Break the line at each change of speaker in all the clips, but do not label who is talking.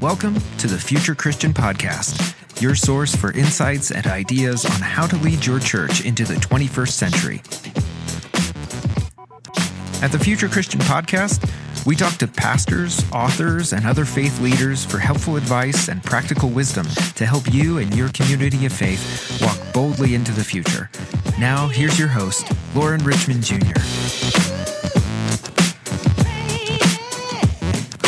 Welcome to the Future Christian Podcast, your source for insights and ideas on how to lead your church into the 21st century. At the Future Christian Podcast, we talk to pastors, authors, and other faith leaders for helpful advice and practical wisdom to help you and your community of faith walk boldly into the future. Now, here's your host, Lauren Richmond Jr.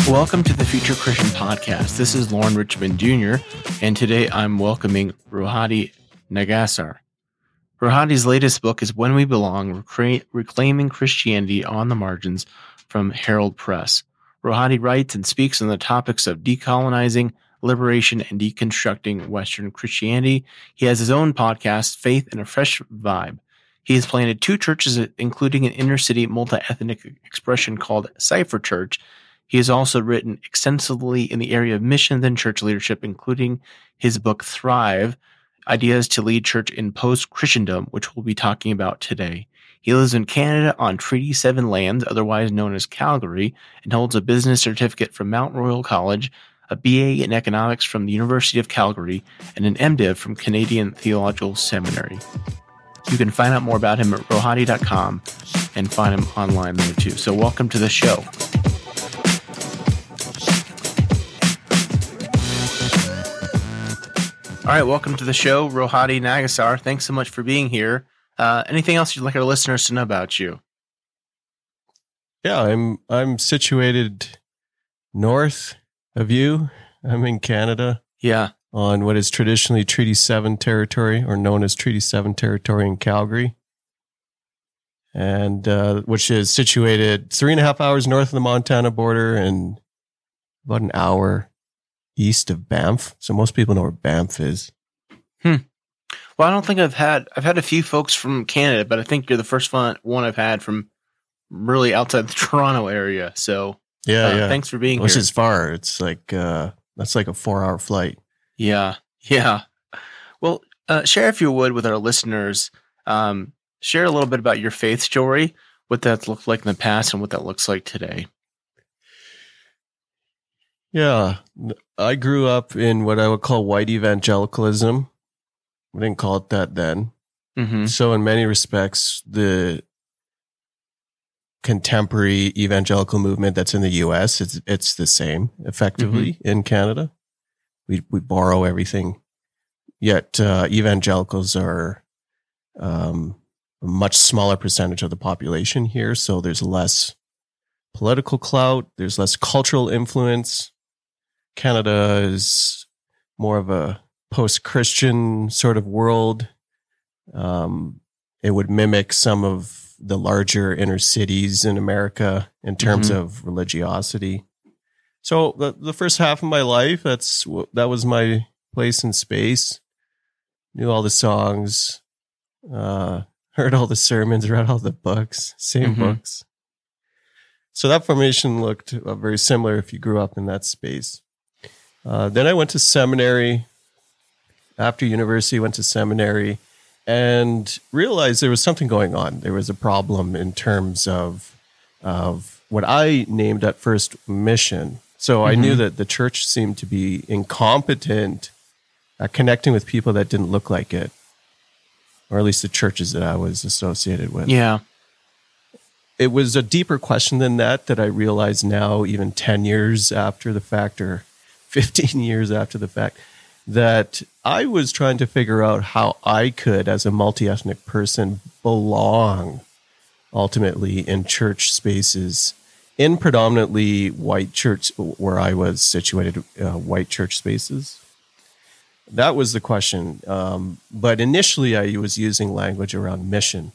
Welcome to the Future Christian Podcast. This is Lauren Richmond Jr., and today I'm welcoming Rohadi Nagassar. Rohadi's latest book is When We Belong Reclaiming Christianity on the Margins from Herald Press. Rohadi writes and speaks on the topics of decolonizing, liberation, and deconstructing Western Christianity. He has his own podcast, Faith in a Fresh Vibe. He has planted two churches, including an inner city multi ethnic expression called Cypher Church. He has also written extensively in the area of missions and church leadership, including his book Thrive Ideas to Lead Church in Post Christendom, which we'll be talking about today. He lives in Canada on Treaty 7 lands, otherwise known as Calgary, and holds a business certificate from Mount Royal College, a BA in economics from the University of Calgary, and an MDiv from Canadian Theological Seminary. You can find out more about him at rohadi.com and find him online there too. So, welcome to the show. All right, welcome to the show, Rohadi Nagassar. Thanks so much for being here. Uh, anything else you'd like our listeners to know about you?
Yeah, I'm I'm situated north of you. I'm in Canada.
Yeah.
On what is traditionally Treaty 7 territory or known as Treaty 7 territory in Calgary. And uh, which is situated three and a half hours north of the Montana border and about an hour east of Banff. So most people know where Banff is.
Hmm. Well, I don't think I've had I've had a few folks from Canada, but I think you're the first one one I've had from really outside the Toronto area. So
yeah, uh, yeah.
Thanks for being here.
Which is far. It's like uh that's like a four hour flight.
Yeah, yeah. Well, uh, share if you would with our listeners. Um, share a little bit about your faith story, what that's looked like in the past, and what that looks like today.
Yeah, I grew up in what I would call white evangelicalism. We didn't call it that then.
Mm-hmm.
So, in many respects, the contemporary evangelical movement that's in the U.S. it's it's the same effectively mm-hmm. in Canada. We we borrow everything, yet uh, evangelicals are um, a much smaller percentage of the population here. So there's less political clout. There's less cultural influence. Canada is more of a post Christian sort of world. Um, it would mimic some of the larger inner cities in America in terms mm-hmm. of religiosity. So the, the first half of my life, that's that was my place in space. Knew all the songs, uh, heard all the sermons, read all the books, same mm-hmm. books. So that formation looked uh, very similar if you grew up in that space. Uh, then I went to seminary, after university, went to seminary and realized there was something going on. There was a problem in terms of of what I named at first mission. So mm-hmm. I knew mm-hmm. that the church seemed to be incompetent at connecting with people that didn't look like it, or at least the churches that I was associated with.
Yeah.
It was a deeper question than that that I realize now, even 10 years after the fact, or 15 years after the fact that I was trying to figure out how I could, as a multi ethnic person, belong ultimately in church spaces, in predominantly white church, where I was situated, uh, white church spaces. That was the question. Um, but initially, I was using language around mission.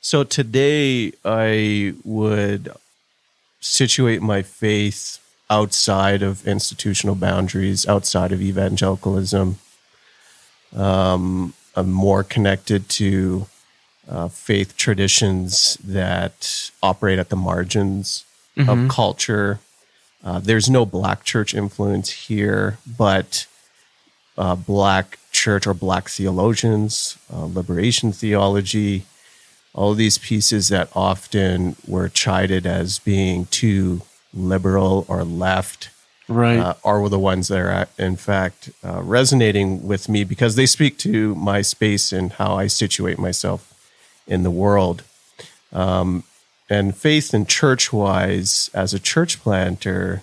So today, I would situate my faith outside of institutional boundaries, outside of evangelicalism. Um, I'm more connected to uh, faith traditions that operate at the margins mm-hmm. of culture. Uh, there's no black church influence here, but uh, black church or black theologians, uh, liberation theology, all these pieces that often were chided as being too liberal or left
Right.
uh, are the ones that are in fact uh, resonating with me because they speak to my space and how I situate myself in the world. Um, and faith and church wise, as a church planter,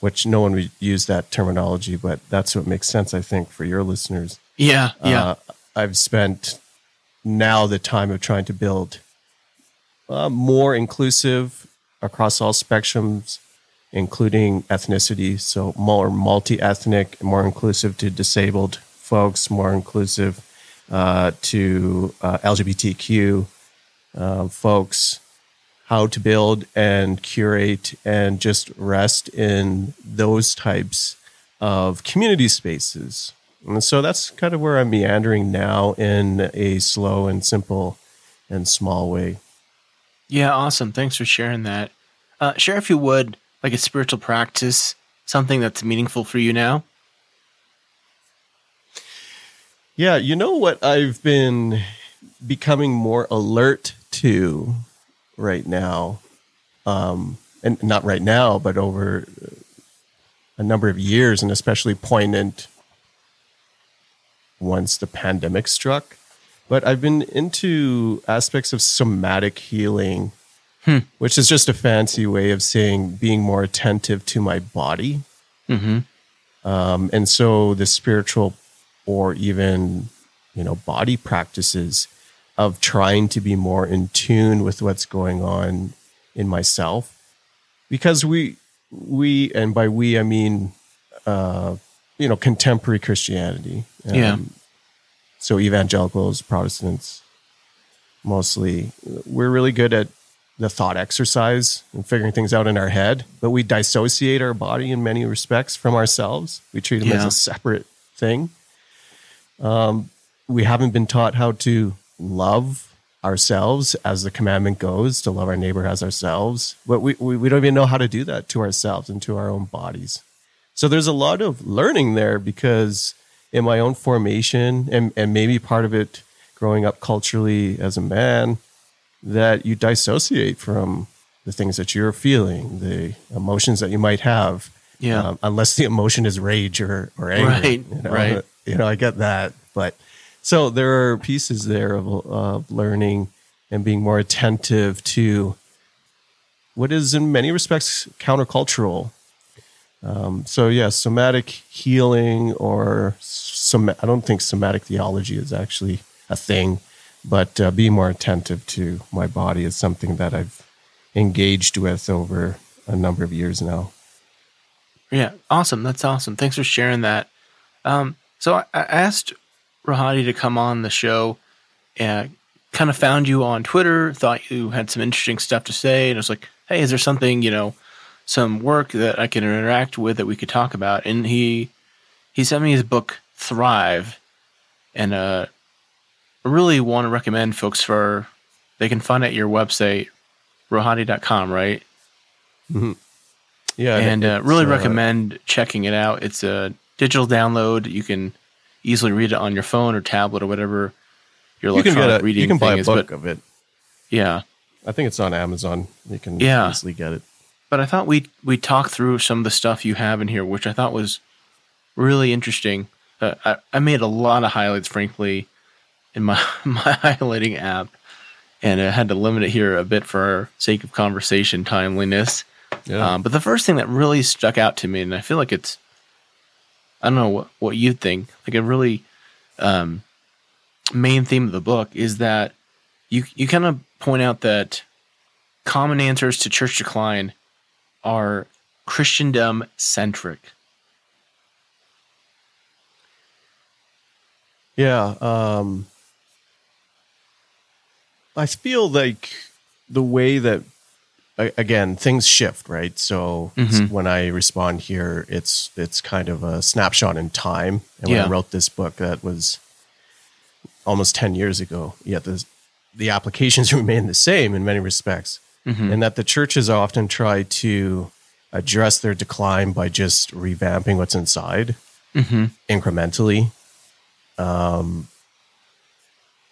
which no one would use that terminology, but that's what makes sense, I think, for your listeners.
yeah. Yeah.
Uh, I've spent now the time of trying to build uh, more inclusive across all spectrums, including ethnicity. So more multi-ethnic, more inclusive to disabled folks, more inclusive uh, to uh, LGBTQ uh, folks. How to build and curate and just rest in those types of community spaces. And so that's kind of where I'm meandering now in a slow and simple and small way.
Yeah, awesome. Thanks for sharing that. Uh, share if you would, like a spiritual practice, something that's meaningful for you now.
Yeah, you know what I've been becoming more alert to right now, um, and not right now, but over a number of years, and especially poignant once the pandemic struck. But I've been into aspects of somatic healing, which is just a fancy way of saying being more attentive to my body.
Mm-hmm.
Um, and so the spiritual or even, you know, body practices of trying to be more in tune with what's going on in myself. Because we, we, and by we, I mean, uh, you know, contemporary Christianity. Um,
Yeah.
So evangelicals, Protestants, mostly, we're really good at the thought exercise and figuring things out in our head, but we dissociate our body in many respects from ourselves. We treat them as a separate thing. Um, we haven't been taught how to love ourselves as the commandment goes to love our neighbor as ourselves, but we, we, we don't even know how to do that to ourselves and to our own bodies. So there's a lot of learning there because in my own formation and, and maybe part of it growing up culturally as a man, that you dissociate from the things that you're feeling, the emotions that you might have.
Yeah.
Um, unless the emotion is rage or, or anger.
Right,
You know?
right.
You know, I get that. But so there are pieces there of, of learning and being more attentive to what is in many respects countercultural. Um, so yeah, somatic healing or some, I don't think somatic theology is actually a thing, but uh, being more attentive to my body is something that I've engaged with over a number of years now.
Yeah, awesome. That's awesome. Thanks for sharing that. Um, so I, I asked Rohadi to come on the show and kind of found you on Twitter, thought you had some interesting stuff to say, and I was like, hey, is there something, you know, some work that I can interact with that we could talk about? And he he sent me his book Thrive, and uh, I really want to recommend folks for they can find it at your website, rohadi.com, right?
Yeah,
and uh, really
uh,
recommend checking it out. It's a digital download. You can easily read it on your phone or tablet or whatever your
You can
electronic
get a,
reading
you can buy a
is.
book
But
of it.
yeah,
I think it's on Amazon. You can
Yeah.
easily get it.
But I thought we we talked through some of the stuff you have in here, which I thought was really interesting. Uh, I, I made a lot of highlights, frankly, in my my highlighting app, and I had to limit it here a bit for sake of conversation timeliness.
Yeah.
Um, but the first thing that really stuck out to me, and I feel like it's, I don't know what, what you think, like a really um, main theme of the book is that you you kind of point out that common answers to church decline are Christendom centric.
Yeah. Um, I feel like the way that, again, things shift, right? So
Mhm.
when I respond here, it's it's kind of a snapshot in time. And when
Yeah.
I wrote this book, that was almost ten years ago. Yet the the applications remain the same in many respects, and that the churches often try to address their decline by just revamping what's inside
Mm-hmm.
incrementally. Um,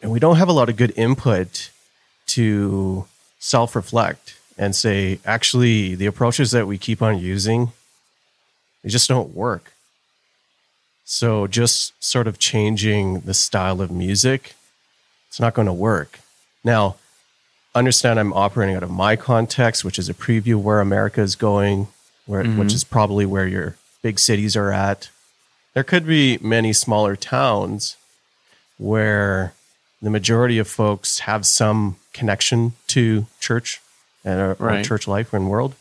and we don't have a lot of good input to self reflect and say, actually, the approaches that we keep on using, they just don't work. So just sort of changing the style of music, it's not going to work. Now, understand I'm operating out of my context, which is a preview where America is going, where,
Mhm.
which is probably where your big cities are at. There could be many smaller towns where the majority of folks have some connection to church and or
Right.
church life and world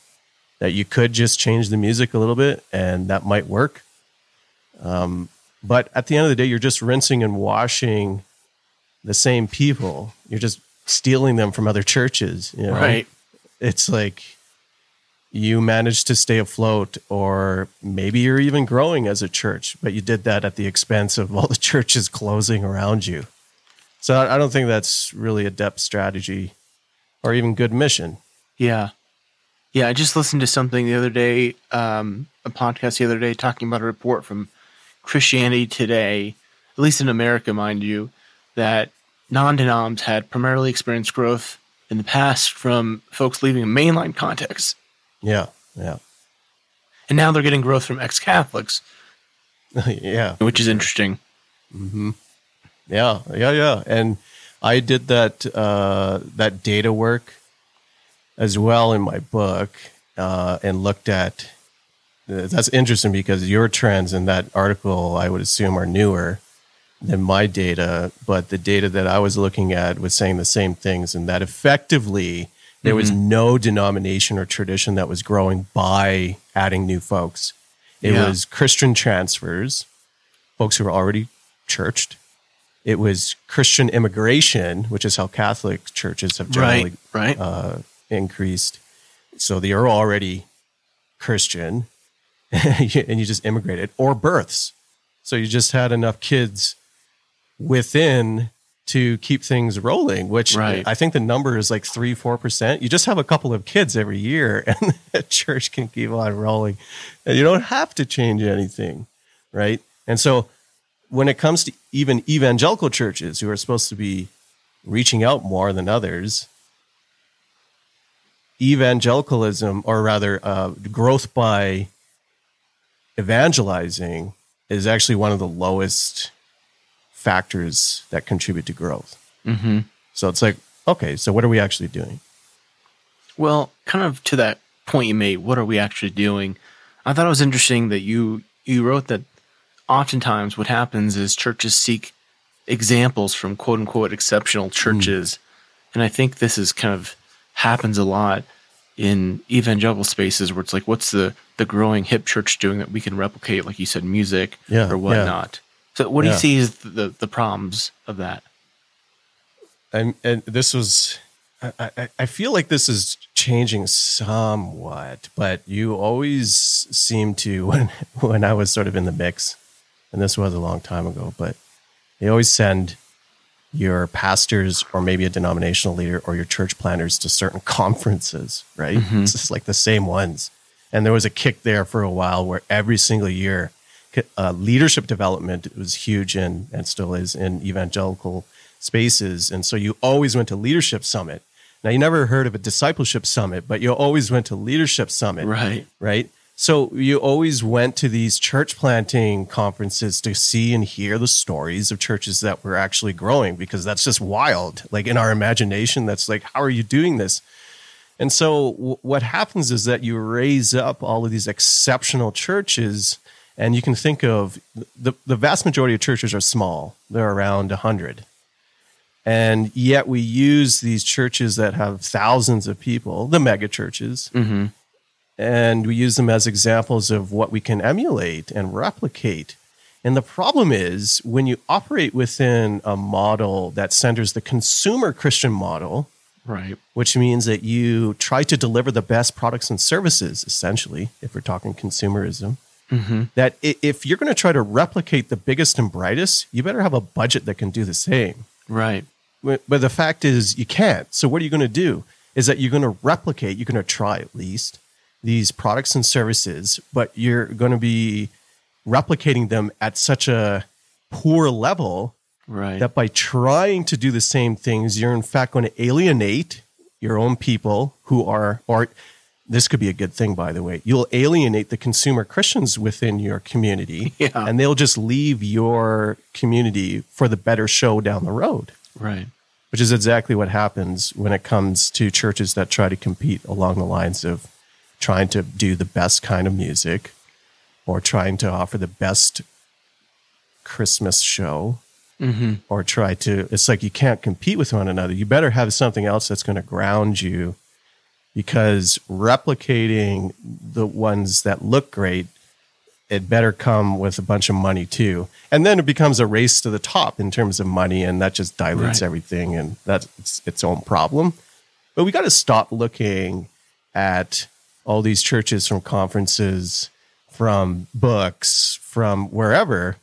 that you could just change the music a little bit and that might work. Um, but at the end of the day, you're just rinsing and washing the same people. You're just stealing them from other churches. You know?
Right.
It's like you managed to stay afloat, or maybe you're even growing as a church, but you did that at the expense of all the churches closing around you. So I I don't think that's really a depth strategy or even good mission.
Yeah. Yeah, I just listened to something the other day, um, a podcast the other day talking about a report from Christianity Today, at least in America, mind you, that non denoms had primarily experienced growth in the past from folks leaving a mainline context.
Yeah, yeah,
And now they're getting growth from ex Catholics,
yeah.
which is interesting.
hmm Yeah, yeah, yeah. And I did that uh, that data work as well in my book, uh, and looked at. That's interesting because your trends in that article, I would assume, are newer than my data. But the data that I was looking at was saying the same things, and that effectively there was no denomination or tradition that was growing by adding new folks. It
Yeah.
was Christian transfers, folks who were already churched. It was Christian immigration, which is how Catholic churches have generally
Right, right.
uh, increased. So they are already Christian, and you just immigrated, or births. So you just had enough kids within to keep things rolling, which
Right.
I think the number is like three, four percent. You just have a couple of kids every year, and the church can keep on rolling, and you don't have to change anything, right? And so when it comes to even evangelical churches who are supposed to be reaching out more than others, evangelicalism, or rather, uh, growth by evangelizing, is actually one of the lowest factors that contribute to growth.
hmm
So it's like, okay, so what are we actually doing?
Well, kind of to that point you made, what are we actually doing? I thought it was interesting that you you wrote that oftentimes what happens is churches seek examples from quote unquote exceptional churches. And I think this is kind of happens a lot in evangelical spaces where it's like, what's the the growing hip church doing that we can replicate, like you said, music
Yeah,
or
yeah.
whatnot. So what do
Yeah.
you see as the, the problems of that?
and and this was I, I, I feel like this is changing somewhat, but you always seem to when when I was sort of in the mix, and this was a long time ago, but they always send your pastors or maybe a denominational leader or your church planters to certain conferences, right? Mm-hmm. It's just like the same ones. And there was a kick there for a while where every single year, uh, leadership development was huge in, and still is in evangelical spaces. And so you always went to leadership summit. Now you never heard of a discipleship summit, but you always went to leadership summit
Right.
right? So you always went to these church planting conferences to see and hear the stories of churches that were actually growing because that's just wild. Like in our imagination, that's like, how are you doing this? And so w- what happens is that you raise up all of these exceptional churches and you can think of the, the vast majority of churches are small. They're around 100. And yet we use these churches that have thousands of people, the mega churches,
hmm
and we use them as examples of what we can emulate and replicate. And the problem is when you operate within a model that centers the consumer Christian model,
Right.
which means that you try to deliver the best products and services, essentially, if we're talking consumerism,
hmm
that if you're going to try to replicate the biggest and brightest, you better have a budget that can do the same.
Right.
But but the fact is, you can't. So what are you going to do? Is that you're going to replicate? You're going to try at least these products and services, but you're going to be replicating them at such a poor level
Right.
that by trying to do the same things, you're in fact going to alienate your own people who are, or this could be a good thing, by the way. You'll alienate the consumer Christians within your community,
Yeah.
and they'll just leave your community for the better show down the road,
Right.
which is exactly what happens when it comes to churches that try to compete along the lines of trying to do the best kind of music or trying to offer the best Christmas show
Mm-hmm.
or try to it's like you can't compete with one another you better have something else that's going to ground you because replicating the ones that look great it better come with a bunch of money too. And then it becomes a race to the top in terms of money and that just dilutes
Right.
everything and that's its, its own problem. But we got to stop looking at all these churches from conferences from books from wherever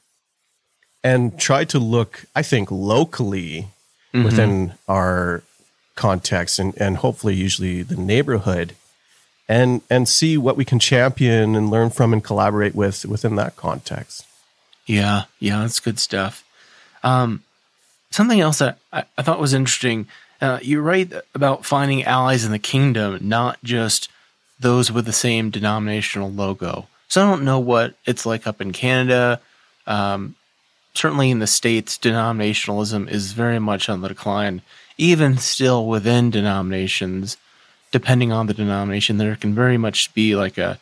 and try to look, I think, locally mm-hmm. within our context and, and hopefully usually the neighborhood and and see what we can champion and learn from and collaborate with within that context.
Yeah, yeah, that's good stuff. Um, something else that I, I thought was interesting. Uh, you write about finding allies in the kingdom, not just those with the same denominational logo. So I don't know what it's like up in Canada. Um, certainly in the states, denominationalism is very much on the decline. Even still within denominations, depending on the denomination, there can very much be like a,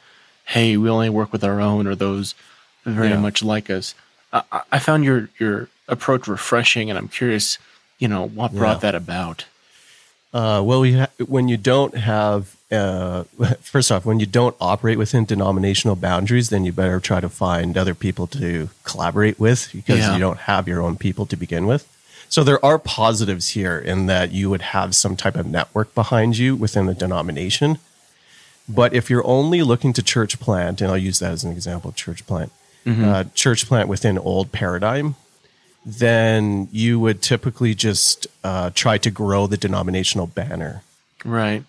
"Hey, we only work with our own," or those very
Yeah.
much like us. I, I- found your your approach refreshing, and I'm curious, you know, what brought
Yeah.
that about.
Uh, well, we ha- when you don't have, uh, first off, when you don't operate within denominational boundaries, then you better try to find other people to collaborate with because
Yeah.
you don't have your own people to begin with. So there are positives here in that you would have some type of network behind you within the denomination. But if you're only looking to church plant, and I'll use that as an example, church plant, uh, church plant within old paradigm, then you would typically just uh, try to grow the denominational banner.
Right.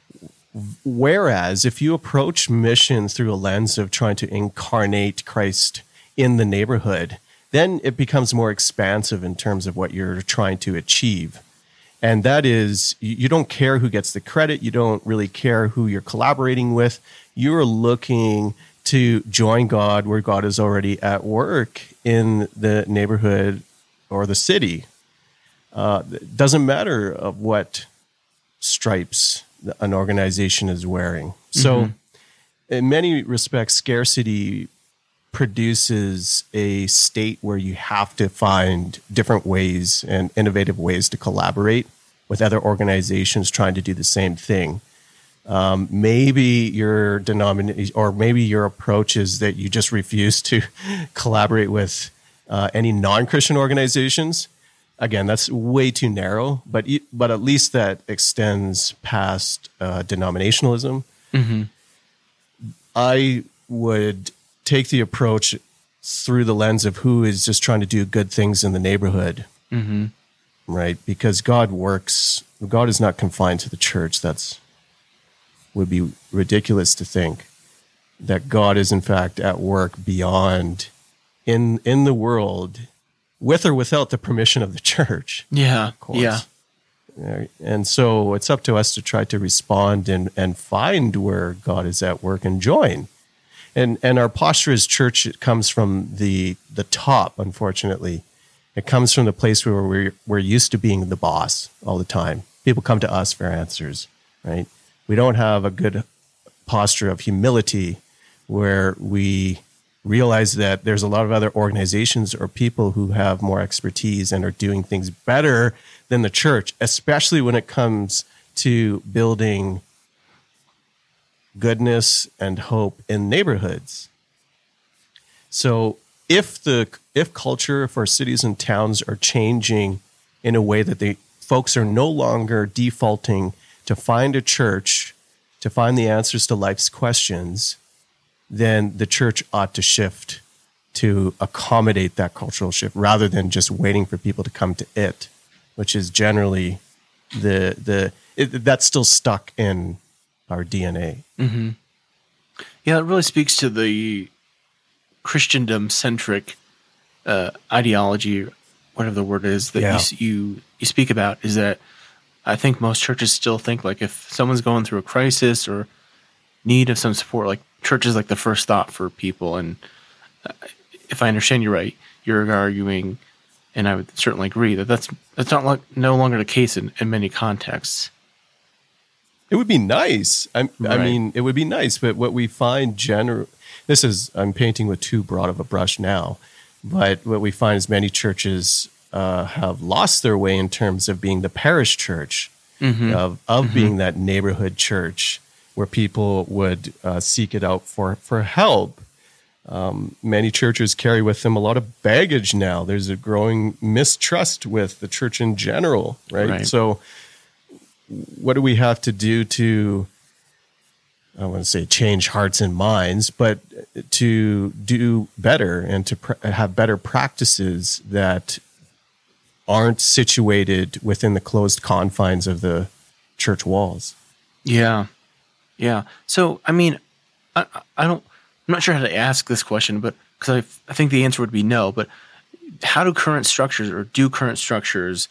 Whereas if you approach mission through a lens of trying to incarnate Christ in the neighborhood, then it becomes more expansive in terms of what you're trying to achieve. And that is, you you don't care who gets the credit. You don't really care who you're collaborating with. You're looking to join God where God is already at work in the neighborhood or the city. Uh, it doesn't matter of what stripes an organization is wearing. So, in many respects, scarcity produces a state where you have to find different ways and innovative ways to collaborate with other organizations trying to do the same thing. Um, maybe your denomination, or maybe your approach is that you just refuse to collaborate with uh, any non-Christian organizations. Again, that's way too narrow, but but at least that extends past uh, denominationalism. I would take the approach through the lens of who is just trying to do good things in the neighborhood,
Mm-hmm.
right? Because God works. God is not confined to the church. That's would be ridiculous to think that God is in fact at work beyond in in the world, with or without the permission of the church.
Yeah.
course.
Yeah.
And so it's up to us to try to respond and, and find where God is at work and join. And and our posture as church it comes from the the top, unfortunately. It comes from the place where we're we're used to being the boss all the time. People come to us for answers, right? We don't have a good posture of humility where we realize that there's a lot of other organizations or people who have more expertise and are doing things better than the church, especially when it comes to building goodness and hope in neighborhoods. So if the if culture, if our cities and towns are changing in a way that the folks are no longer defaulting to find a church to find the answers to life's questions, then the church ought to shift to accommodate that cultural shift rather than just waiting for people to come to it, which is generally the the it, that's still stuck in our DNA.
Yeah, it really speaks to the Christendom centric uh, ideology whatever the word is that
Yeah.
you, you you speak about is that I think most churches still think like if someone's going through a crisis or need of some support, like church is like the first thought for people. And uh, if I understand you right, you're arguing, and I would certainly agree that that's that's not like no longer the case in, in many contexts.
It would be nice. I, I mean, it would be nice, but what we find general, this is I'm painting with too broad of a brush now, but what we find is many churches uh, have lost their way in terms of being the parish church, of of being that neighborhood church where people would uh, seek it out for for help. Um, many churches carry with them a lot of baggage now. There's a growing mistrust with the church in general, right?
Right.
So what do we have to do to I want to say change hearts and minds, but to do better and to pr- have better practices that aren't situated within the closed confines of the church walls.
Yeah, yeah. So I mean, I, I don't. I'm not sure how to ask this question, but because I, I think the answer would be no. But how do current structures, or do current structures,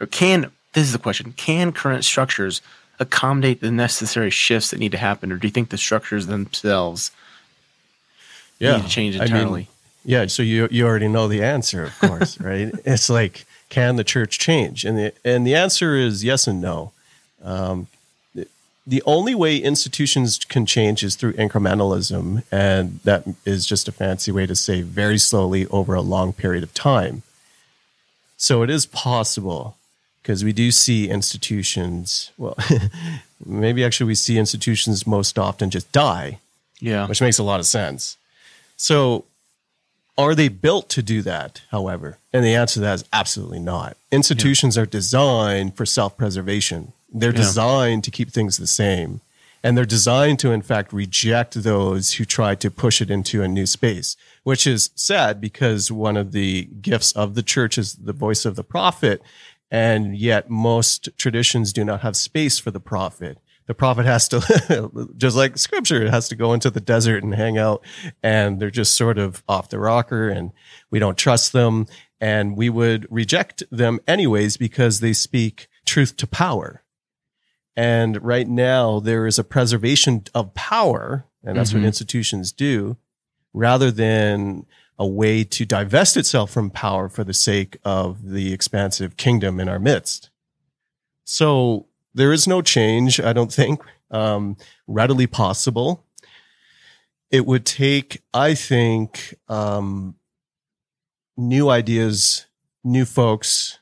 or can this is the question? Can current structures accommodate the necessary shifts that need to happen, or do you think the structures themselves need to change
I mean,
entirely?
Yeah, so you you already know the answer, of course, right? It's like, can the church change? And the and the answer is yes and no. Um, the- only way institutions can change is through incrementalism, and that is just a fancy way to say very slowly over a long period of time. So it is possible because we do see institutions. Well, maybe actually we see institutions most often just die
yeah,
which makes a lot of sense. So, are they built to do that, however? And the answer to that is absolutely not. Institutions are designed for self preservation, they're
Yeah.
designed to keep things the same. And they're designed to, in fact, reject those who try to push it into a new space, which is sad because one of the gifts of the church is the voice of the prophet. And yet, most traditions do not have space for the prophet the prophet has to just like scripture it has to go into the desert and hang out and they're just sort of off the rocker and we don't trust them and we would reject them anyways because they speak truth to power and right now there is a preservation of power and that's
Mhm.
what institutions do rather than a way to divest itself from power for the sake of the expansive kingdom in our midst so there is no change, I don't think, um, readily possible. It would take, I think, um, new ideas, new folks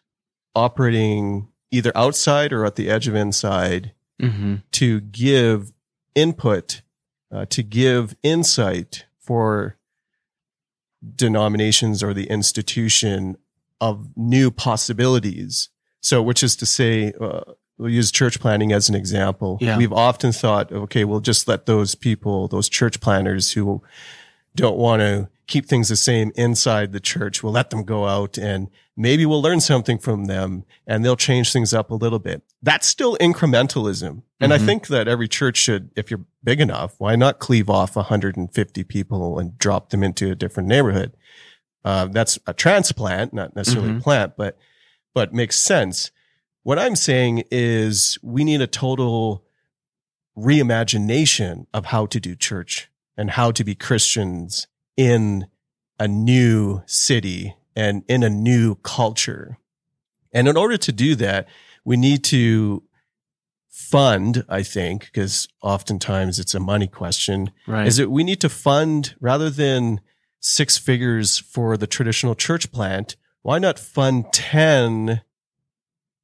operating either outside or at the edge of inside
hmm
to give input, uh, to give insight for denominations or the institution of new possibilities. So, which is to say, uh, we'll use church planting as an example.
Yeah.
We've often thought, okay, we'll just let those people, those church planters who don't want to keep things the same inside the church, we'll let them go out and maybe we'll learn something from them and they'll change things up a little bit. That's still incrementalism. And I
Mhm.
think that every church should, if you're big enough, why not cleave off 150 people and drop them into a different neighborhood? Uh, that's a transplant, not necessarily a
Mhm.
plant, but, but makes sense. What I'm saying is we need a total reimagination of how to do church and how to be Christians in a new city and in a new culture. And in order to do that, we need to fund, I think, because oftentimes it's a money question,
right.
is that we need to fund rather than six figures for the traditional church plant, why not fund 10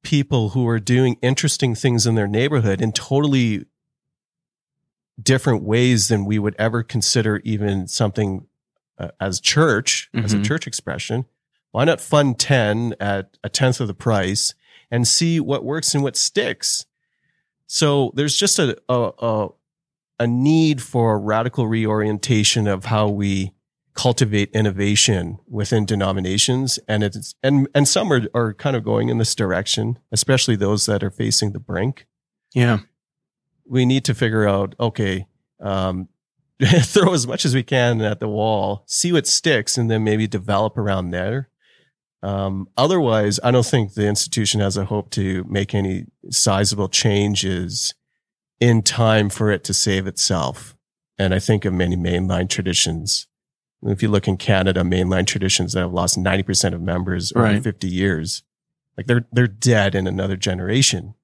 people who are doing interesting things in their neighborhood in totally different ways than we would ever consider even something uh, as church, as a
Mhm.
church expression? Why not fund 10 at a tenth of the price and see what works and what sticks? So there's just a, a, a, a need for a radical reorientation of how we cultivate innovation within denominations. And it's, and, and some are, are kind of going in this direction, especially those that are facing the brink
yeah.
we need to figure out okay um, throw as much as we can at the wall see what sticks and then maybe develop around there Um, otherwise, I don't think the institution has a hope to make any sizable changes in time for it to save itself. And I think of many mainline traditions. If you look in Canada, mainline traditions that have lost 90% of members over
Right.
50 years, like they're, they're dead in another generation.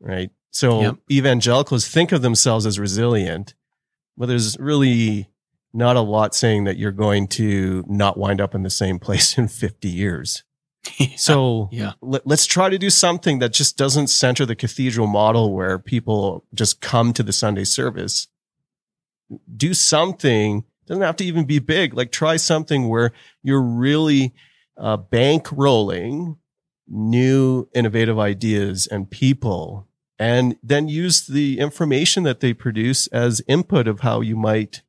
Right. So
Yep.
evangelicals think of themselves as resilient, but there's really not a lot saying that you're going to not wind up in the same place in 50 years. So
Yeah.
let, us try to do something that just doesn't center the cathedral model where people just come to the Sunday service. Do something doesn't have to even be big. Like try something where you're really uh, bankrolling new innovative ideas and people, and then use the information that they produce as input of how you might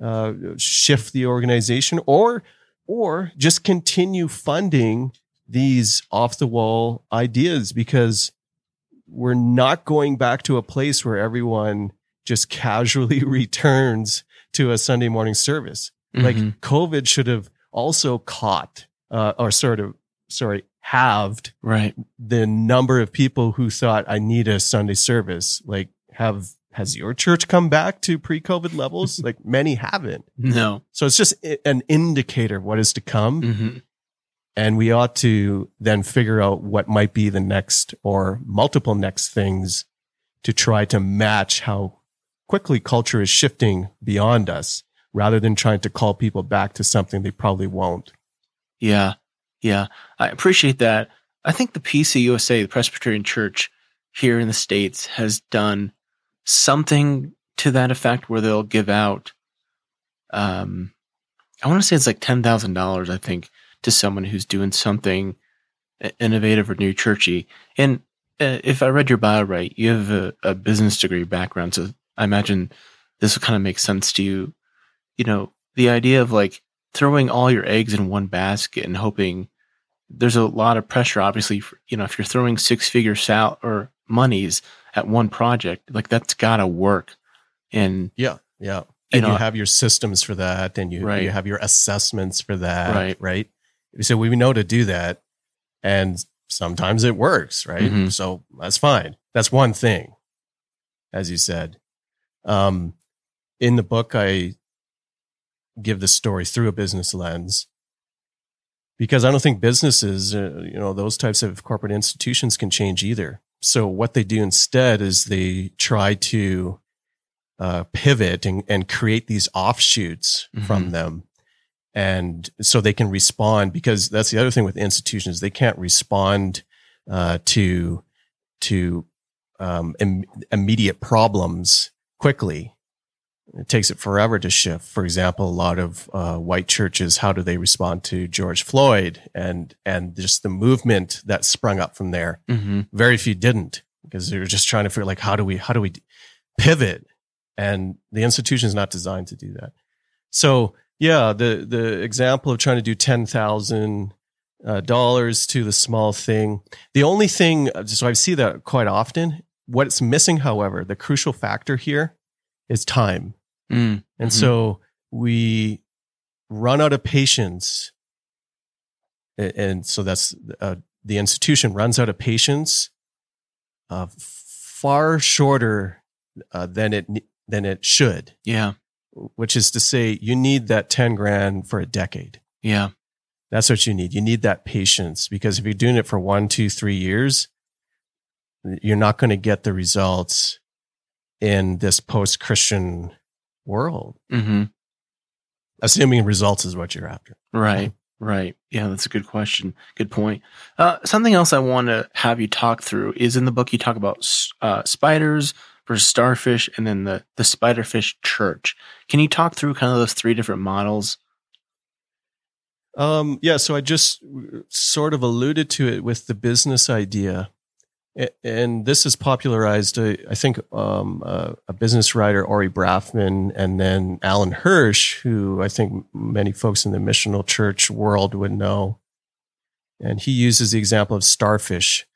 uh, shift the organization or or just continue funding these off the wall ideas because we're not going back to a place where everyone just casually returns to a Sunday morning service. Like
Mhm.
COVID should have also caught, uh, or sort of, sorry, halved
right.
the number of people who thought I need a Sunday service. Like, have has your church come back to pre-COVID levels? like many haven't.
No.
So it's just an indicator of what is to come.
hmm
And we ought to then figure out what might be the next or multiple next things to try to match how quickly culture is shifting beyond us rather than trying to call people back to something they probably won't.
Yeah. Yeah. I appreciate that. I think the PCUSA, the Presbyterian Church here in the States, has done something to that effect where they'll give out, um, I want to say it's like $10,000, I think, to someone who's doing something innovative or new churchy. And uh, if I read your bio right, you have a, a business degree background. So I imagine this will kind of make sense to you. You know, the idea of like throwing all your eggs in one basket and hoping there's a lot of pressure, obviously, for, you know, if you're throwing six figure sal or monies at one project, like that's gotta work. And
Yeah. Yeah.
You
And you,
know-
have your systems for that and you,
Right.
you have your assessments for that.
Right.
Right. So we know to do that. And sometimes it works. Right.
Mhm.
So that's fine. That's one thing, as you said. Um, in the book, I give the story through a business lens because I don't think businesses, uh, you know, those types of corporate institutions can change either. So what they do instead is they try to uh, pivot and, and create these offshoots from
Mhm.
them. And so they can respond because that's the other thing with institutions. They can't respond uh, to, to um, Im- immediate problems quickly. It takes it forever to shift. For example, a lot of uh, white churches, how do they respond to George Floyd and and just the movement that sprung up from there?
mhm,
Very few didn't because they were just trying to figure like how do we how do we pivot? And the institution is not designed to do that. So yeah, the the example of trying to do ten thousand uh, dollars to the small thing. The only thing, so I see that quite often. What's missing, however, the crucial factor here is time.
Mm,
And
Mhm.
so we run out of patience. And so that's uh, the institution runs out of patience uh, far shorter uh, than it than it should,
yeah,
which is to say you need that 10 grand for a decade.
yeah,
That's what you need. You need that patience because if you're doing it for one, two, three years, you're not going to get the results in this post Christian world.
hmm
Assuming results is what you're after.
right, right. Yeah, that's a good question. Good point. Uh, something else I want to have you talk through is in the book you talk about uh, spiders versus starfish, and then the the spiderfish church. Can you talk through kind of those three different models?
Um, yeah, so I just sort of alluded to it with the business idea. And this is popularized, uh, I think, um, uh, a business writer, Ori Brafman, and then Alan Hirsch, who I think many folks in the missional church world would know. And he uses the example of starfish.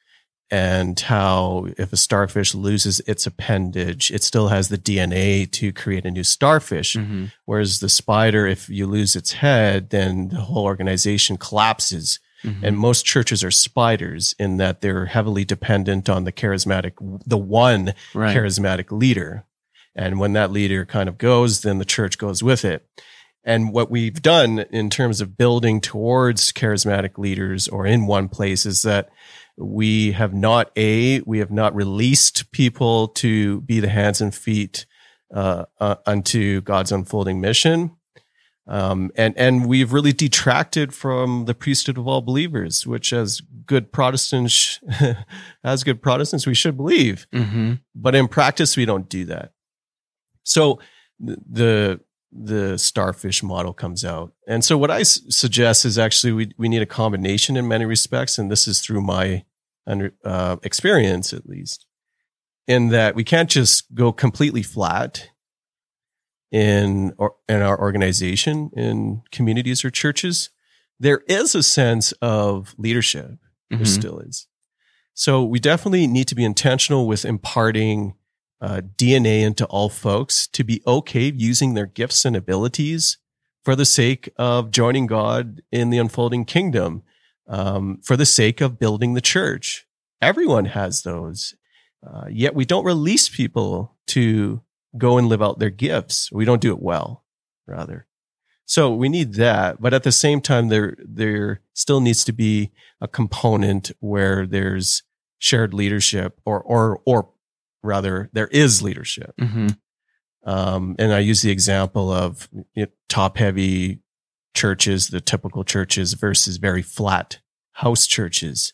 and how if a starfish loses its appendage, it still has the DNA to create a new starfish.
hmm
Whereas the spider, if you lose its head, then the whole organization collapses.
Hmm
And most churches are spiders in that they're heavily dependent on the charismatic, the one
right.
charismatic leader. And when that leader kind of goes, then the church goes with it. And what we've done in terms of building towards charismatic leaders or in one place is that we have not a we have not released people to be the hands and feet uh, uh, unto God's unfolding mission. Um, and and we've really detracted from the priesthood of all believers, which as good Protestants, as good Protestants, we should believe.
Hmm
but in practice we don't do that. So the the starfish model comes out. And so what i s- suggest is actually we, we need a combination in many respects and this is through my under, uh, experience at least in that we can't just go completely flat in or in our organization in communities or churches there is a sense of leadership there
hmm
still is. So we definitely need to be intentional with imparting uh, DNA into all folks to be okay using their gifts and abilities for the sake of joining God in the unfolding kingdom, um, for the sake of building the church. Everyone has those. Uh, yet we don't release people to go and live out their gifts. We don't do it well, rather. So we need that, but at the same time, there there still needs to be a component where there's shared leadership, or or or rather, there is leadership.
hmm
Um, and I use the example of you know, top heavy churches, the typical churches versus very flat house churches.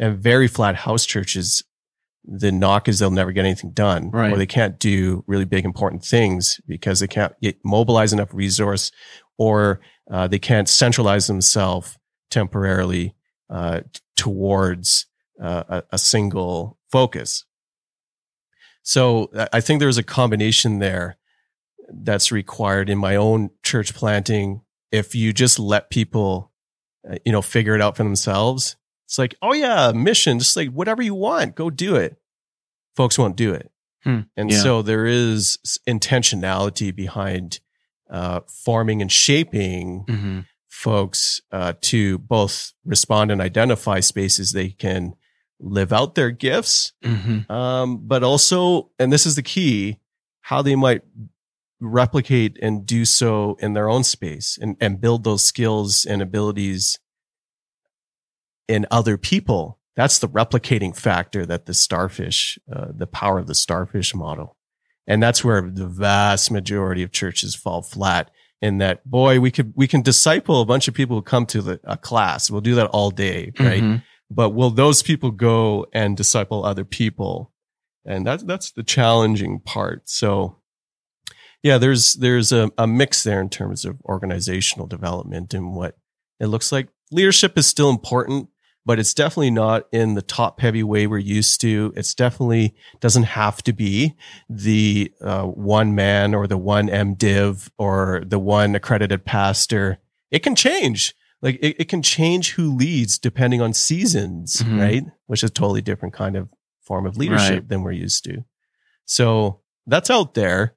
And very flat house churches, the knock is they'll never get anything done
Right.
or they can't do really big, important things because they can't get, mobilize enough resource or uh, they can't centralize themselves temporarily uh, towards uh, a, a single focus. So I- I think there's a combination there that's required in my own church planting. If you just let people, uh, you know, figure it out for themselves, it's like, oh yeah, mission, just like whatever you want, go do it. Folks won't do it.
Hmm.
And
Yeah.
so there is intentionality behind uh, forming and shaping
hmm
folks uh, to both respond and identify spaces they can live out their gifts
hmm
um, but also, and this is the key, how they might replicate and do so in their own space and, and build those skills and abilities in other people. That's the replicating factor that the starfish, uh, the power of the starfish model. And that's where the vast majority of churches fall flat in that, boy, we could, we can disciple a bunch of people who come to the, a class. We'll do that all day, right?
Mhm.
but will those people go and disciple other people and that's that's the challenging part so yeah there's there's a, a mix there in terms of organizational development and what it looks like leadership is still important but it's definitely not in the top heavy way we're used to it's definitely doesn't have to be the uh, one man or the one mdiv or the one accredited pastor it can change like it, it can change who leads depending on seasons,
Mhm.
right? Which is a totally different kind of form of leadership
Right.
than we're used to. So that's out there.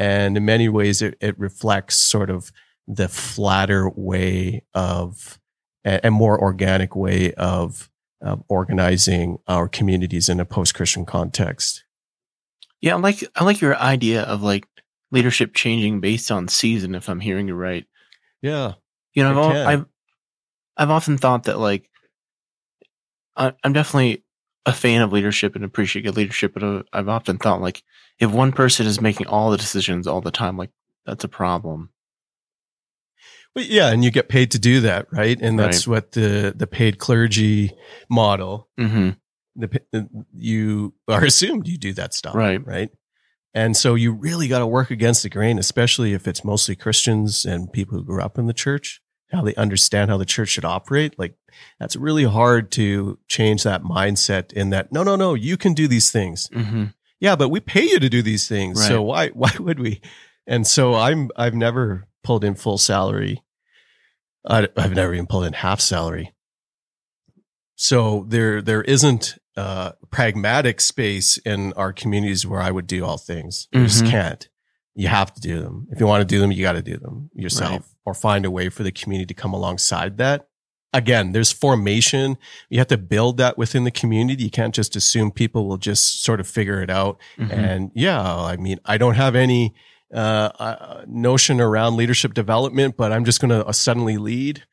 And in many ways, it, it reflects sort of the flatter way of a, a more organic way of, of organizing our communities in a post Christian context.
Yeah, I like I like your idea of like leadership changing based on season. If I'm hearing you right,
Yeah.
you know, I've,
It
al-
can.
I've I've often thought that like I, I'm definitely a fan of leadership and appreciate good leadership, but I've often thought like if one person is making all the decisions all the time, like that's a problem.
But yeah, and you get paid to do that, right? And that's what the the paid clergy model
hmm
the, the you are assumed you do that stuff,
Right.
Right. And so you really got to work against the grain, especially if it's mostly Christians and people who grew up in the church, how they understand how the church should operate. Like that's really hard to change that mindset in that, no, no, no, you can do these things.
hmm
Yeah, but we pay you to do these things. So why, why would we? And so I'm, I've never pulled in full salary. I, I've never even pulled in half salary. So there, there isn't uh, pragmatic space in our communities where I would do all things. You just
Mhm.
can't. You have to do them. If you want to do them, you got to do them yourself
Right.
or find a way for the community to come alongside that. Again, there's formation. You have to build that within the community. You can't just assume people will just sort of figure it out.
Mhm.
And yeah, I mean, I don't have any uh, uh, notion around leadership development, but I'm just going to suddenly lead.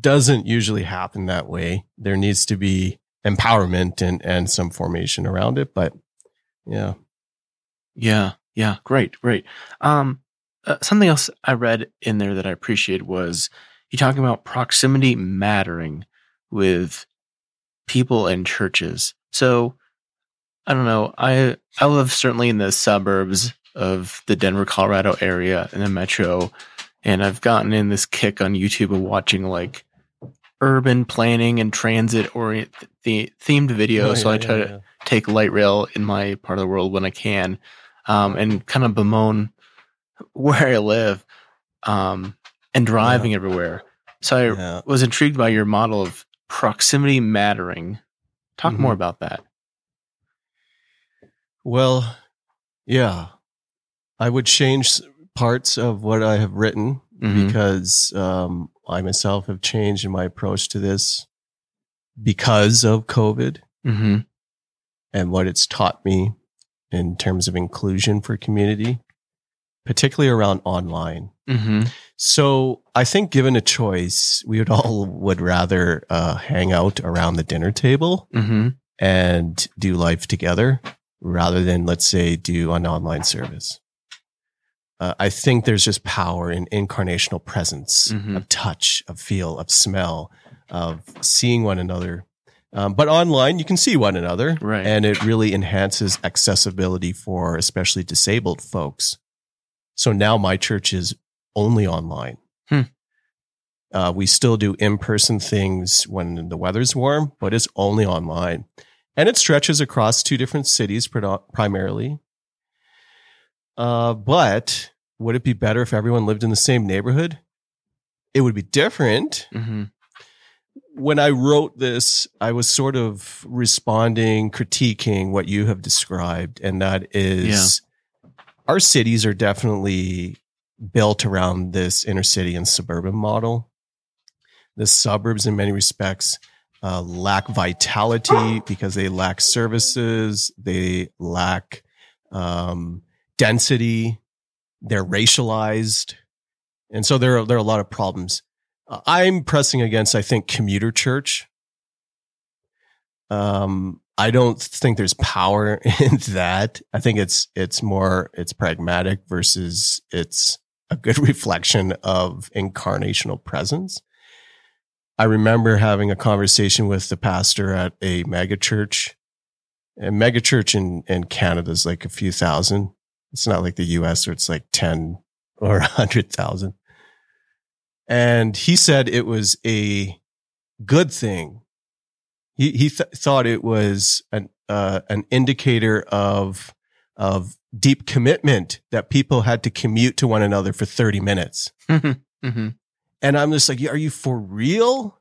Doesn't usually happen that way. There needs to be empowerment and and some formation around it. But yeah,
Yeah, yeah, great, great. Um, uh, something else I read in there that I appreciated was you talking about proximity mattering with people and churches. So I don't know. I I live certainly in the suburbs of the Denver, Colorado area in the metro, and I've gotten in this kick on YouTube of watching like urban planning and transit orient the themed videos.
Oh,
so I try
yeah,
to take light rail in my part of the world when I can, um, and kind of bemoan where I live, um, and driving everywhere. So I
Yeah.
was intrigued by your model of proximity mattering. Talk
Mhm.
more about that.
Well, yeah, I would change parts of what I have written
Mhm.
because um, I myself have changed in my approach to this because of COVID
Mm-hmm.
and what it's taught me in terms of inclusion for community, particularly around online.
Mm-hmm.
So I think given a choice, we would all would rather uh, hang out around the dinner table
Mm-hmm.
and do life together rather than let's say do an online service. Uh, I think there's just power in incarnational presence
Mhm.
of touch, of feel, of smell, of seeing one another. Um, but online, you can see one another,
Right.
and it really enhances accessibility for especially disabled folks. So now my church is only online.
Hmm.
Uh, we still do in person things when the weather's warm, but it's only online. And it stretches across two different cities primarily. Uh, but would it be better if everyone lived in the same neighborhood? It would be different.
Mm-hmm.
When I wrote this, I was sort of responding, critiquing what you have described. And that is our cities are definitely built around this inner city and suburban model. The suburbs, in many respects, uh, lack vitality because they lack services, they lack um, density, they're racialized, and so there are there are a lot of problems. Uh, I'm pressing against, I think, commuter church. Um, I don't think there's power in that. I think it's it's more it's pragmatic versus it's a good reflection of incarnational presence. I remember having a conversation with the pastor at a mega church. A mega church in, in Canada is like a few thousand. It's not like the US where it's like 10 or 100,000. And he said it was a good thing. He, he th- thought it was an, uh, an indicator of, of deep commitment that people had to commute to one another for 30 minutes.
mm-hmm.
And I'm just like, are you for real?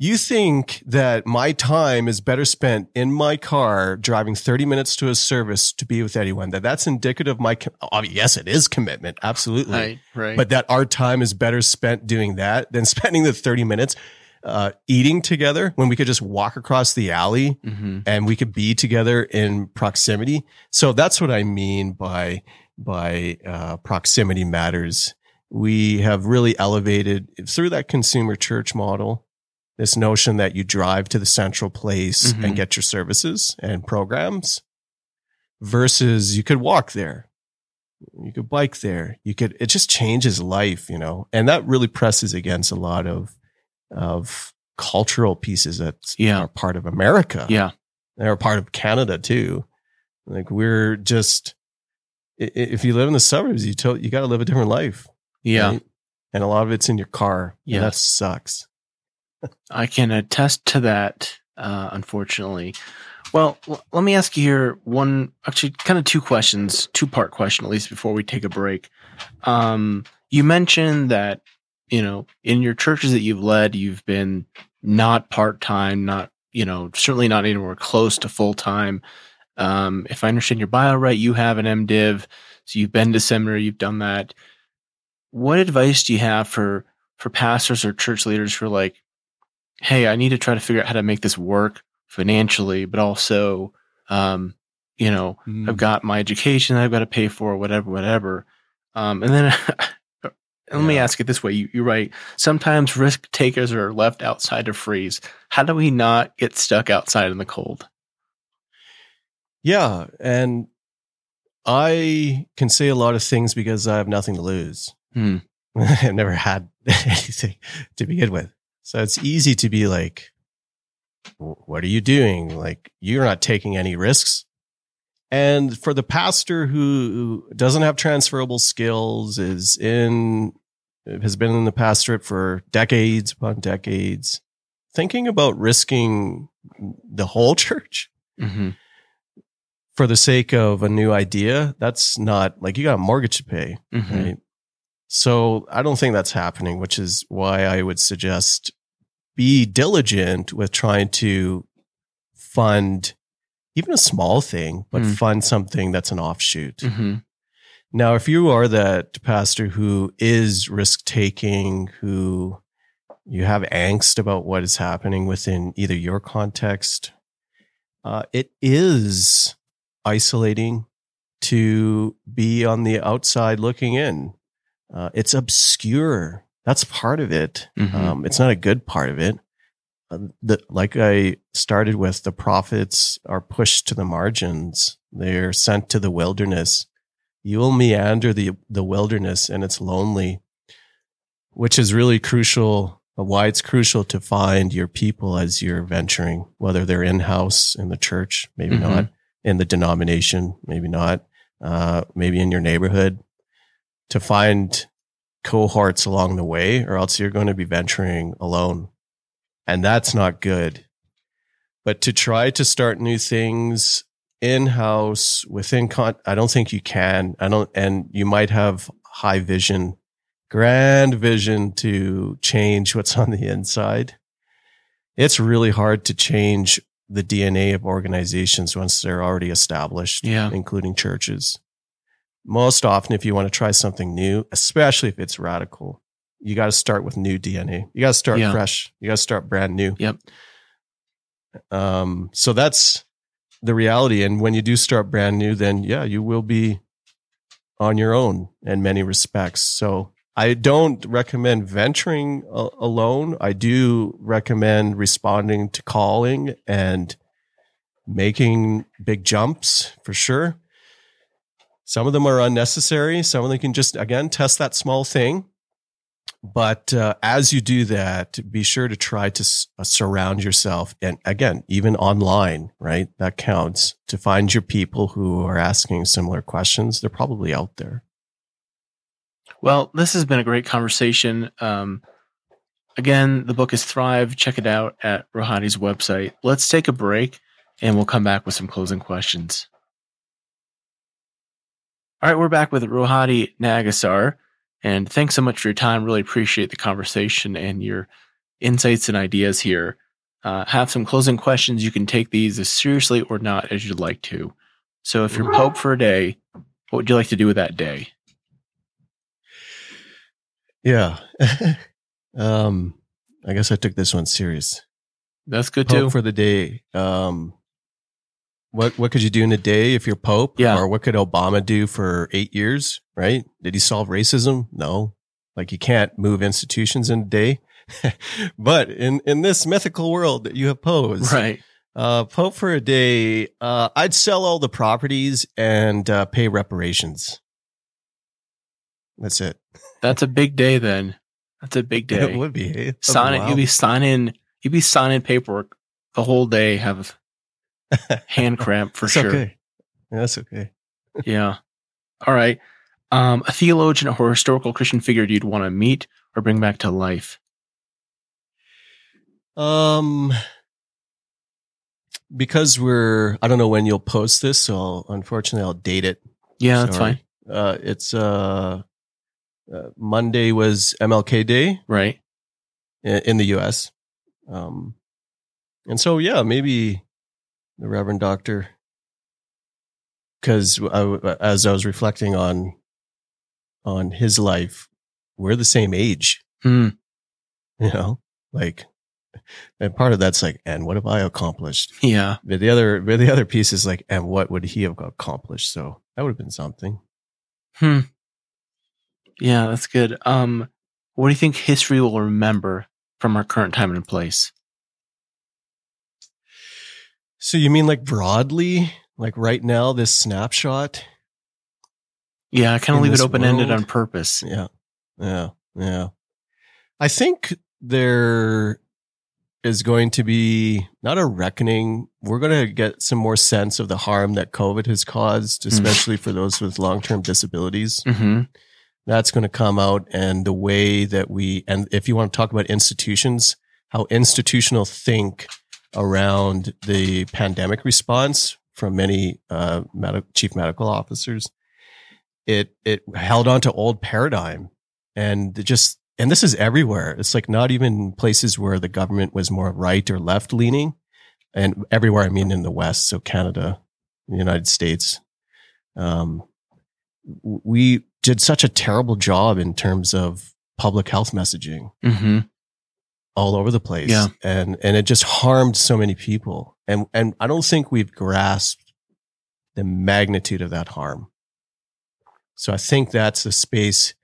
You think that my time is better spent in my car driving 30 minutes to a service to be with anyone? That that's indicative of my, com- yes, it is commitment. Absolutely.
Right, right.
But that our time is better spent doing that than spending the 30 minutes uh, eating together when we could just walk across the alley
mm-hmm.
and we could be together in proximity. So that's what I mean by by uh, proximity matters. We have really elevated through that consumer church model this notion that you drive to the central place
Mhm.
and get your services and programs versus you could walk there. You could bike there. You could, it just changes life, you know, and that really presses against a lot of, of cultural pieces that
Yeah.
are part of America
yeah.
they're part of Canada too. Like we're just, if you live in the suburbs, you to, you got to live a different life.
Yeah.
right? and a lot of it's in your car. Yeah,
Yeah.
that sucks.
I can attest to that, uh, unfortunately. Well, l- let me ask you here one, actually, kind of two questions, two part question, at least before we take a break. Um, you mentioned that, you know, in your churches that you've led, you've been not part time, not you know, certainly not anywhere close to full time. Um, if I understand your bio right, you have an MDiv, so you've been to seminary, you've done that. What advice do you have for for pastors or church leaders who are like, "Hey, I need to try to figure out how to make this work financially, but also, um, you know,
Mm.
I've got my education that I've got to pay for, whatever, whatever." Um, and then let me ask it this way: you, You're right. Sometimes risk takers are left outside to freeze. How do we not get stuck outside in the cold?
Yeah, and I can say a lot of things because I have nothing to lose.
Hmm.
I never had anything to begin with. So it's easy to be like, what are you doing? Like, you're not taking any risks. And for the pastor who doesn't have transferable skills, is in, has been in the pastorate for decades upon decades, thinking about risking the whole church
Mm-hmm.
for the sake of a new idea, that's not like you got a mortgage to pay.
Mm-hmm.
Right. So I don't think that's happening, which is why I would suggest be diligent with trying to fund even a small thing, but
Mm.
fund something that's an offshoot.
Mm-hmm.
Now, if you are that pastor who is risk taking, who you have angst about what is happening within either your context, uh, it is isolating to be on the outside looking in. Uh, it's obscure. That's part of it.
Mhm.
Um, it's not a good part of it. Uh, the, like I started with, the prophets are pushed to the margins. They're sent to the wilderness. You will meander the, the wilderness and it's lonely, which is really crucial. uh, Why it's crucial to find your people as you're venturing, whether they're in house in the church, maybe
Mhm.
not in the denomination, maybe not, uh, maybe in your neighborhood, to find cohorts along the way, or else you're going to be venturing alone. And that's not good. But to try to start new things in house within con, I don't think you can. I don't, and you might have high vision, grand vision to change what's on the inside. It's really hard to change the DNA of organizations once they're already established,
Yeah.
including churches. Most often, if you want to try something new, especially if it's radical, you got to start with new DNA. You got to start
Yeah.
fresh. You got to start brand new.
Yep.
Um, so that's the reality. And when you do start brand new, then yeah, you will be on your own in many respects. So I don't recommend venturing a- alone. I do recommend responding to calling and making big jumps for sure. Some of them are unnecessary. Some of them can just, again, test that small thing. But uh, as you do that, be sure to try to s- uh, surround yourself. And again, even online, right? That counts to find your people who are asking similar questions. They're probably out there.
Well, this has been a great conversation. Um, again, the book is Thrive. Check it out at Rohadi's website. Let's take a break and we'll come back with some closing questions. All right, we're back with Rohadi Nagassar. And thanks so much for your time. Really appreciate the conversation and your insights and ideas here. Uh, have some closing questions. You can take these as seriously or not as you'd like to. So, if you're Pope for a day, what would you like to do with that day?
Yeah. um, I guess I took this one serious.
That's good
Pope
too.
for the day. Um, what what could you do in a day if you're Pope?
Yeah.
Or what could Obama do for eight years? Right? Did he solve racism? No. Like you can't move institutions in a day. but in in this mythical world that you have posed,
right.
uh, Pope for a day, uh, I'd sell all the properties and uh, pay reparations. That's it.
That's a big day then. That's a big day.
It would be. eh?
Sign it. You'd be signing. You'd be signing paperwork the whole day. Have hand cramp for sure.
okay. Yeah, that's okay.
Yeah. All right. Um, a theologian or historical Christian figure you'd want to meet or bring back to life.
Um, because we're, I don't know when you'll post this, so I'll, unfortunately I'll date it.
Yeah, that's fine.
Uh, it's, uh, uh, Monday was MLK Day
Right.
in, in the US. Um, And so, yeah, maybe the Reverend Doctor, because as I was reflecting on on his life, we're the same age.
Hmm.
You know, like, and part of that's like, and what have I accomplished?
Yeah.
But the other, but the other piece is like, and what would he have accomplished? So that would have been something.
Hmm. Yeah, that's good. Um, what do you think history will remember from our current time and place?
So you mean like broadly, like right now, this snapshot?
Yeah, I kind of leave it open ended on purpose.
Yeah. Yeah. Yeah. I think there is going to be not a reckoning. We're going to get some more sense of the harm that COVID has caused,
Mm.
especially for those with long term disabilities.
Mm-hmm.
That's going to come out and the way that we, and if you want to talk about institutions, how institutional think around the pandemic response from many uh, med- chief medical officers, it it held on to old paradigm and just and this is everywhere. It's like not even places where the government was more right or left leaning, and everywhere I mean in the West, so Canada, the United States. Um, we did such a terrible job in terms of public health messaging
Mm-hmm.
All over the place.
Yeah.
And and it just harmed so many people. And and I don't think we've grasped the magnitude of that harm. So I think that's the space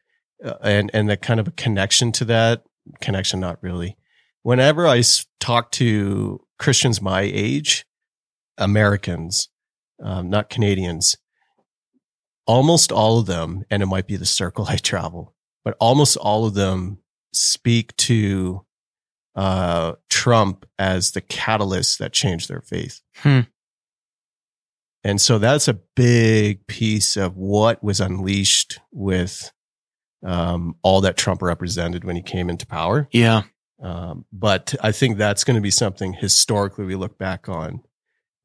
uh, and and the kind of a connection to that connection not really. Whenever I talk to Christians my age, Americans, um, not Canadians, almost all of them, and it might be the circle I travel, but almost all of them speak to uh, Trump as the catalyst that changed their faith.
Hmm.
And so that's a big piece of what was unleashed with um, all that Trump represented when he came into power.
Yeah.
Um, but I think that's going to be something historically we look back on,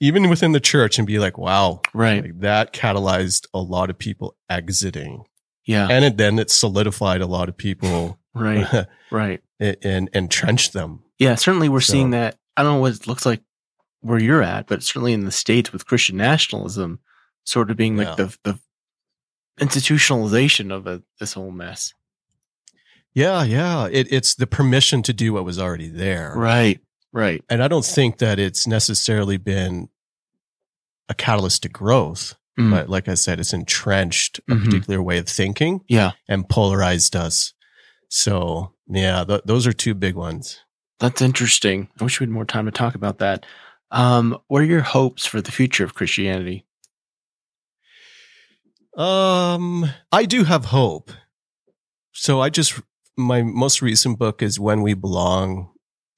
even within the church, and be like, wow,
Right.
like that catalyzed a lot of people exiting.
Yeah.
And it, then it solidified a lot of people
Right. Right.
And, and entrenched them.
Yeah. Certainly, we're
So-
seeing that. I don't know what it looks like where you're at, but certainly in the states with Christian nationalism, sort of being like
Yeah.
the the institutionalization of a, this whole mess.
Yeah, yeah. It, it's the permission to do what was already there.
Right. Right.
And I don't think that it's necessarily been a catalyst to growth.
Mm.
But like I said, it's entrenched a
Mhm.
particular way of thinking
Yeah.
and polarized us. So yeah, th- those are two big ones.
That's interesting. I wish we had more time to talk about that. Um, what are your hopes for the future of Christianity?
Um, I do have hope. So I just, my most recent book is When We Belong,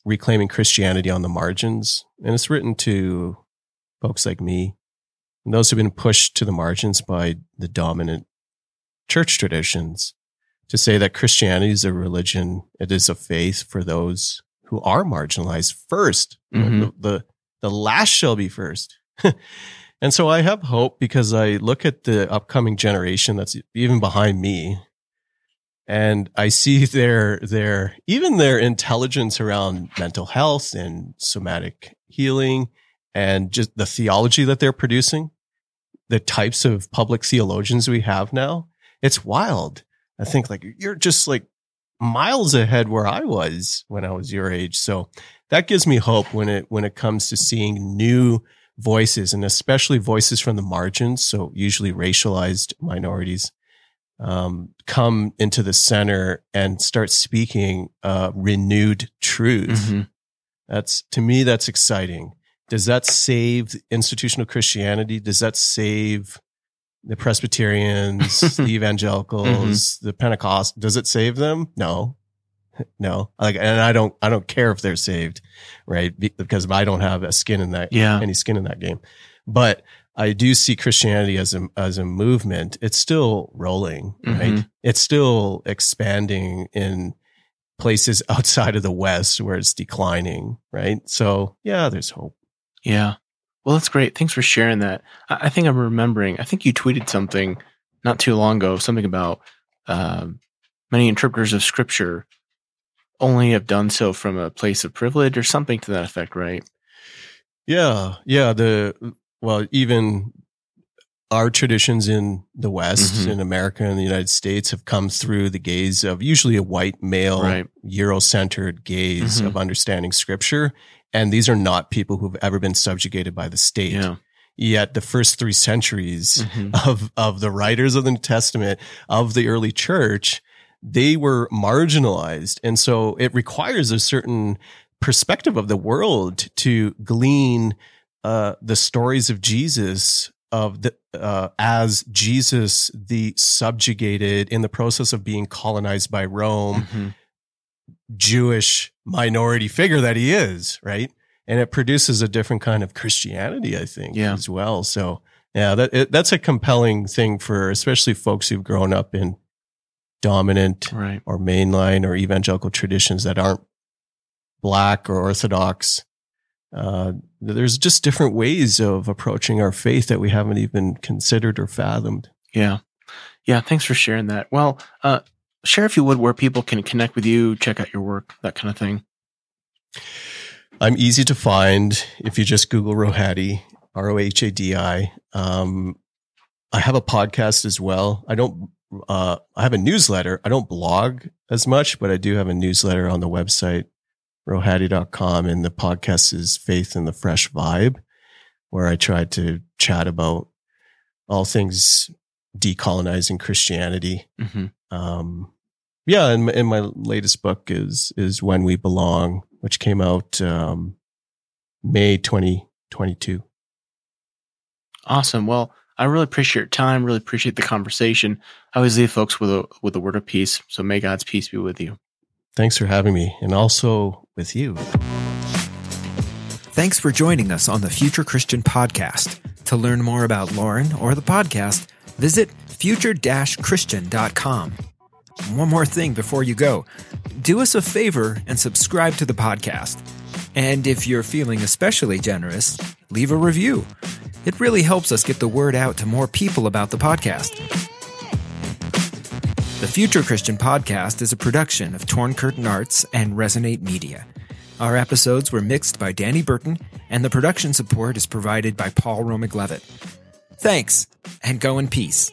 Reclaiming Christianity on the Margins. And it's written to folks like me and those who've been pushed to the margins by the dominant church traditions to say that Christianity is a religion. It is a faith for those who are marginalized 1st
Mhm.
The, the, the last shall be first. And so I have hope because I look at the upcoming generation that's even behind me and I see their, their, even their intelligence around mental health and somatic healing and just the theology that they're producing, the types of public theologians we have now. It's wild. I think like you're just like miles ahead where I was when I was your age. So that gives me hope when it, when it comes to seeing new voices and especially voices from the margins. So usually racialized minorities, um, come into the center and start speaking, uh, renewed truth.
Mhm.
That's to me, that's exciting. Does that save institutional Christianity? Does that save the Presbyterians, the evangelicals, the Pentecost? Does it save them? No, no. Like, and I don't, I don't care if they're saved, right? Because I don't have a skin in that,
Yeah.
any skin in that game. But I do see Christianity as a as a movement. It's still rolling, right?
Mhm.
It's still expanding in places outside of the West where it's declining, right? So yeah, there's hope.
Yeah. Well, that's great. Thanks for sharing that. I, I think I'm remembering. I think you tweeted something not too long ago, something about um, many interpreters of scripture only have done so from a place of privilege or something to that effect, right?
Yeah, yeah. The well, even our traditions in the West,
Mhm.
in America and the United States, have come through the gaze of usually a white male,
Right.
Eurocentered gaze
Mhm.
of understanding Scripture. And these are not people who've ever been subjugated by the state.
Yeah.
Yet the first three centuries
Mhm.
of of the writers of the New Testament of the early church, they were marginalized, and so it requires a certain perspective of the world to glean uh, the stories of Jesus of the uh, as Jesus the subjugated in the process of being colonized by Rome
Mhm.
Jewish minority figure that he is, right? And it produces a different kind of Christianity, I think,
Yeah.
as well. So, yeah, that it, that's a compelling thing for especially folks who've grown up in dominant
Right.
or mainline or evangelical traditions that aren't black or orthodox. Uh, there's just different ways of approaching our faith that we haven't even considered or fathomed.
Yeah. Yeah. Thanks for sharing that. Well, uh, share if you would where people can connect with you, check out your work, that kind of thing.
I'm easy to find if you just Google Rohadi, R O H A D I. Um, I have a podcast as well. I don't, uh, I have a newsletter. I don't blog as much, but I do have a newsletter on the website, rohadi.com. And the podcast is Faith in the Fresh Vibe, where I try to chat about all things decolonizing Christianity.
hmm
Um, yeah, and, my- and my latest book is is When We Belong, which came out um, May twenty twenty two.
Awesome. Well, I really appreciate your time. Really appreciate the conversation. I always leave folks with a with a word of peace. So may God's peace be with you.
Thanks for having me, and also with you.
Thanks for joining us on the Future Christian Podcast. To learn more about Lauren or the podcast, visit future-christian.com. One more thing before you go. Do us a favor and subscribe to the podcast. And if you're feeling especially generous, leave a review. It really helps us get the word out to more people about the podcast. The Future Christian Podcast is a production of Torn Curtain Arts and Resonate Media. Our episodes were mixed by Danny Burton, and the production support is provided by Paul Romig Levitt. Thanks, and go in peace.